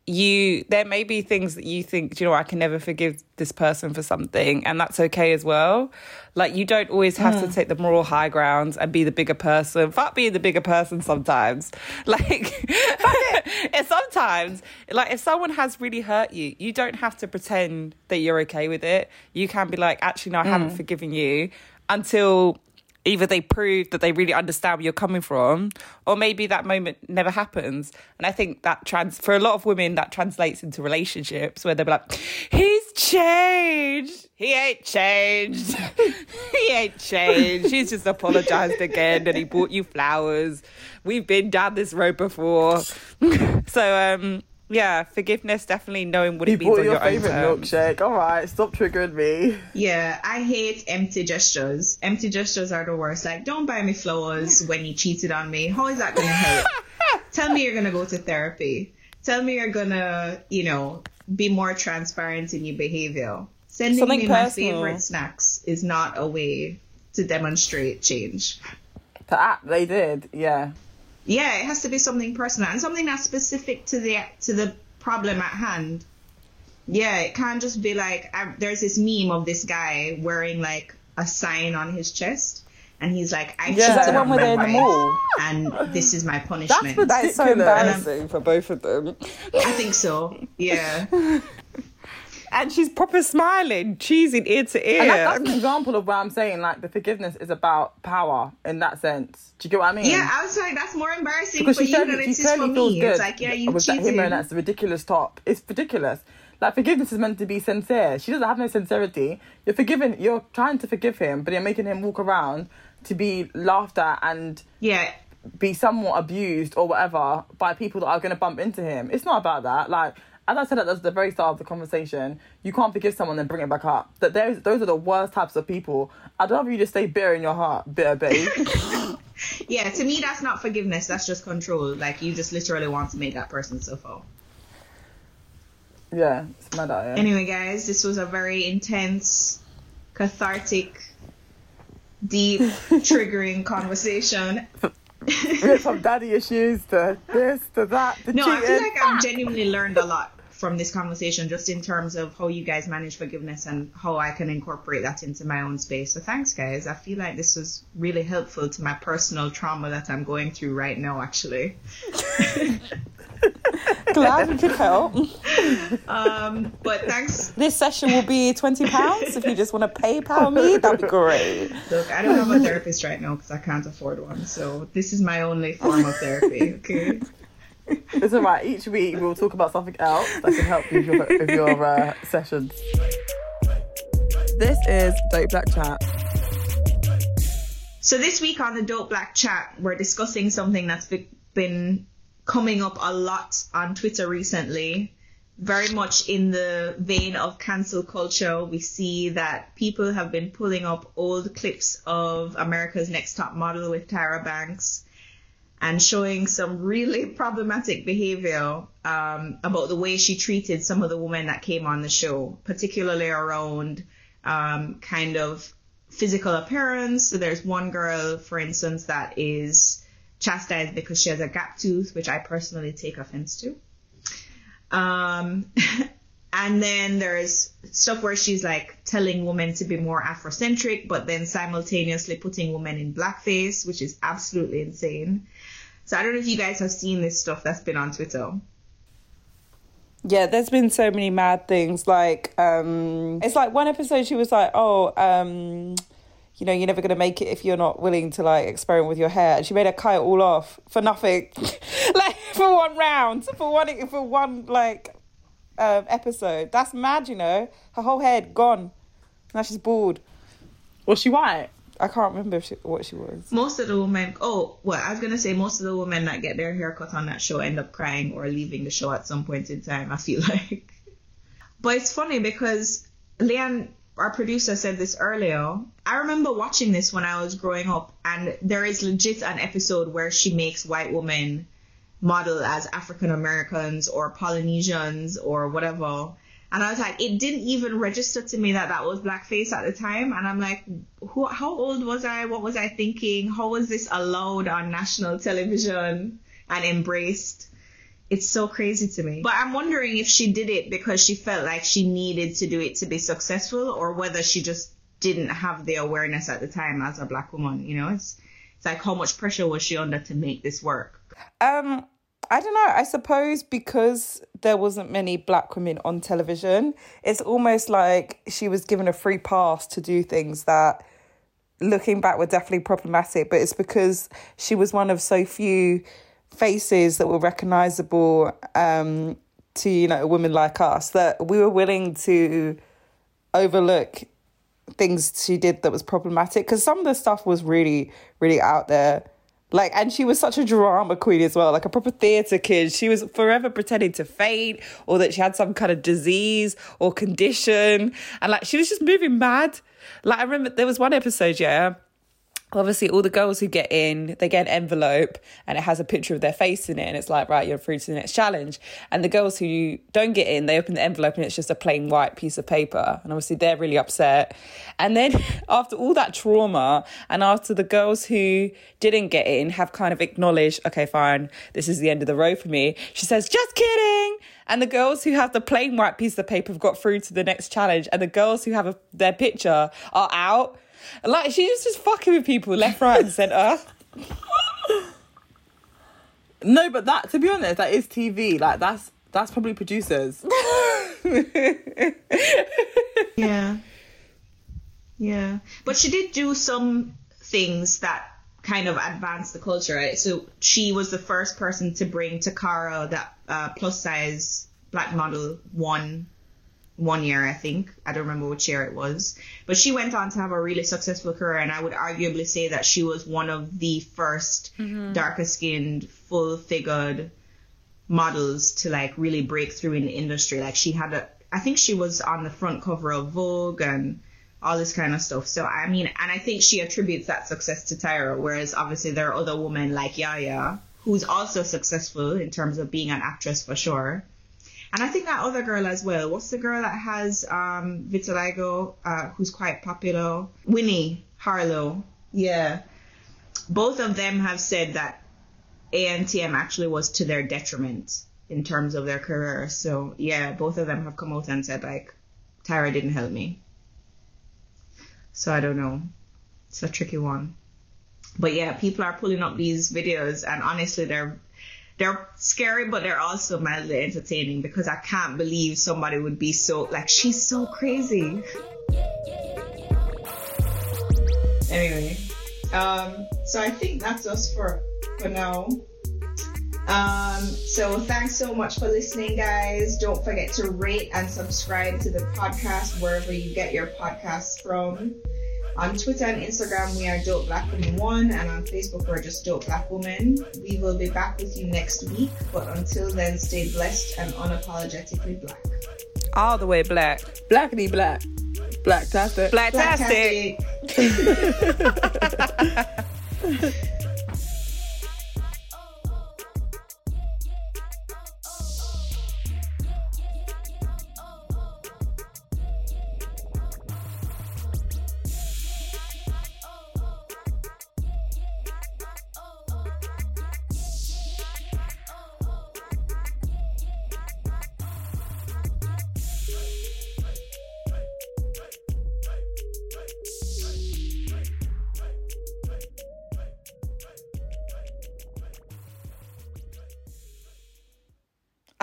you there may be things that you think, you know, I can never forgive this person for something, and that's okay as well. Like you don't always have to hmm. take the moral high ground and be the bigger person. Fuck being the bigger person sometimes. Like and sometimes, like if someone has really hurt you, you don't have to pretend that you're okay with it. You can be like, actually, no, I haven't hmm. forgiven you until either they prove that they really understand where you're coming from or maybe that moment never happens. And i think that trans for a lot of women that translates into relationships where they're like he's changed. He ain't changed. He ain't changed. He's just apologized again and he bought you flowers. We've been down this road before. So um yeah forgiveness definitely knowing what He it means on your your favourite terms. milkshake. All right, stop triggering me. Yeah, I hate empty gestures. Empty gestures are the worst. Like, don't buy me flowers when you cheated on me. How is that going to help? Tell me you're going to go to therapy. Tell me you're going to, you know, be more transparent in your behavior. Sending Something me my favorite snacks is not a way to demonstrate change. To act, they did. Yeah. Yeah, it has to be something personal and something that's specific to the to the problem at hand. Yeah, it can't just be like I, there's this meme of this guy wearing like a sign on his chest, and he's like, "I Yeah. cheated Is the one where they're in the wife, mall? and this is my punishment." That's that is so embarrassing for both of them I think so. Yeah, and she's proper smiling cheesing ear to ear And that, that's an example of where I'm saying like the forgiveness is about power in that sense. Do you get what I mean? yeah. I was like, that's more embarrassing because for she you clearly, than it is for clearly feels me. good It's like, yeah, you with that him and cheated. that's ridiculous top. It's ridiculous. Like forgiveness is meant to be sincere. She doesn't have no sincerity. You're forgiving. You're trying to forgive him, but you're making him walk around to be laughed at and Yeah, be somewhat abused or whatever by people that are going to bump into him. It's not about that. Like as I said at the very start of the conversation, you can't forgive someone and bring it back up. That those those are the worst types of people. I'd rather you just stay bitter in your heart, bitter babe. yeah. To me, that's not forgiveness. That's just control. Like you just literally want to make that person suffer. yeah, it's mad out here. Anyway, guys, this was a very intense, cathartic, deep, triggering conversation. we had some daddy issues to this to that to No, I feel like I've genuinely learned a lot from this conversation, just in terms of how you guys manage forgiveness and how I can incorporate that into my own space. So thanks, guys. I feel like this was really helpful to my personal trauma that I'm going through right now, actually. glad we could help Um, but thanks. this session will be 20 pounds if you just want to paypal me that'd be great Look, I don't have a therapist right now because I can't afford one. So this is my only form of therapy. Okay. It's alright. Each week we'll talk about something else that can help you with your, with your uh, sessions. This is Dope Black Chat. So this week on the Dope Black Chat, we're discussing something that's been coming up a lot on Twitter recently. Very much in the vein of cancel culture, we see that people have been pulling up old clips of America's Next Top Model with Tyra Banks and showing some really problematic behavior um, about the way she treated some of the women that came on the show, particularly around um, kind of physical appearance. So there's one girl, for instance, that is chastised because she has a gap tooth, which I personally take offense to. Um, and then there's stuff where she's like telling women to be more Afrocentric, but then simultaneously putting women in blackface, which is absolutely insane. So I don't know if you guys have seen this stuff that's been on Twitter. Yeah, there's been so many mad things. Like, um, it's like one episode she was like, "Oh, um, you know, you're never gonna make it if you're not willing to like experiment with your hair." And she made her cut it all off for nothing, like for one round, for one for one like um, episode. That's mad, you know. Her whole head gone. Now she's bald. Was she white? I can't remember she, what she was. Most of the women, oh, well, I was gonna say most of the women that get their hair cut on that show end up crying or leaving the show at some point in time. I feel like, but it's funny because Leanne, our producer, said this earlier. I remember watching this when I was growing up, and there is legit an episode where she makes white women model as African Americans or Polynesians or whatever and I was like, it didn't even register to me that that was blackface at the time. And I'm like, who, how old was I? What was I thinking? How was this allowed on national television and embraced? It's so crazy to me. But I'm wondering if she did it because she felt like she needed to do it to be successful or whether she just didn't have the awareness at the time as a black woman. You know, it's, it's like how much pressure was she under to make this work? Um, I don't know. I suppose because there wasn't many black women on television, it's almost like she was given a free pass to do things that, looking back, were definitely problematic. But it's because she was one of so few faces that were recognizable um, to you know a woman like us that we were willing to overlook things she did that was problematic because some of the stuff was really really out there like, and she was such a drama queen as well, like a proper theatre kid. She was forever pretending to faint or that she had some kind of disease or condition. And like, she was just moving mad. Like, I remember there was one episode, yeah, obviously all the girls who get in they get an envelope and it has a picture of their face in it and it's like right you're through to the next challenge. And the girls who don't get in they open the envelope and it's just a plain white piece of paper. And obviously they're really upset. And then after all that trauma and after the girls who didn't get in have kind of acknowledged okay fine this is the end of the road for me she says just kidding. And the girls who have the plain white piece of paper have got through to the next challenge. And the girls who have a, their picture are out like she's just fucking with people left, right, and centre. no, but that to be honest, that is TV. Like that's that's probably producers. yeah. Yeah. But she did do some things that kind of advanced the culture, right? So she was the first person to bring Toccara, that uh, plus size black model, one one year, I think. I don't remember which year it was. But she went on to have a really successful career, and I would arguably say that she was one of the 1st mm-hmm. darker skinned, full figured models to like really break through in the industry. Like she had a, I think she was on the front cover of Vogue and all this kind of stuff. So I mean, and I think she attributes that success to Tyra, whereas obviously there are other women like Yaya who's also successful in terms of being an actress for sure and I think that other girl as well. What's the girl that has um, vitiligo, uh, who's quite popular? Winnie Harlow. Yeah. Both of them have said that ANTM actually was to their detriment in terms of their career. So yeah, both of them have come out and said like, Tyra didn't help me. So I don't know. It's a tricky one. But yeah, people are pulling up these videos and honestly they're they're scary, but they're also mildly entertaining because I can't believe somebody would be so like she's so crazy. Anyway, um, so I think that's us for for now. Um, so thanks so much for listening, guys. Don't forget to rate and subscribe to the podcast wherever you get your podcasts from. On Twitter and Instagram, we are Dope Black Women One, and on Facebook, we're just Dope Black Women. We will be back with you next week, but until then, stay blessed and unapologetically black. All the way black. Blackity black. Blacktastic. Blacktastic. Blacktastic.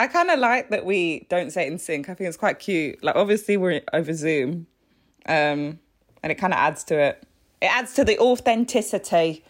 I kind of like that we don't say it in sync. I think it's quite cute. Like, obviously, we're over Zoom, um, and it kind of adds to it. It adds to the authenticity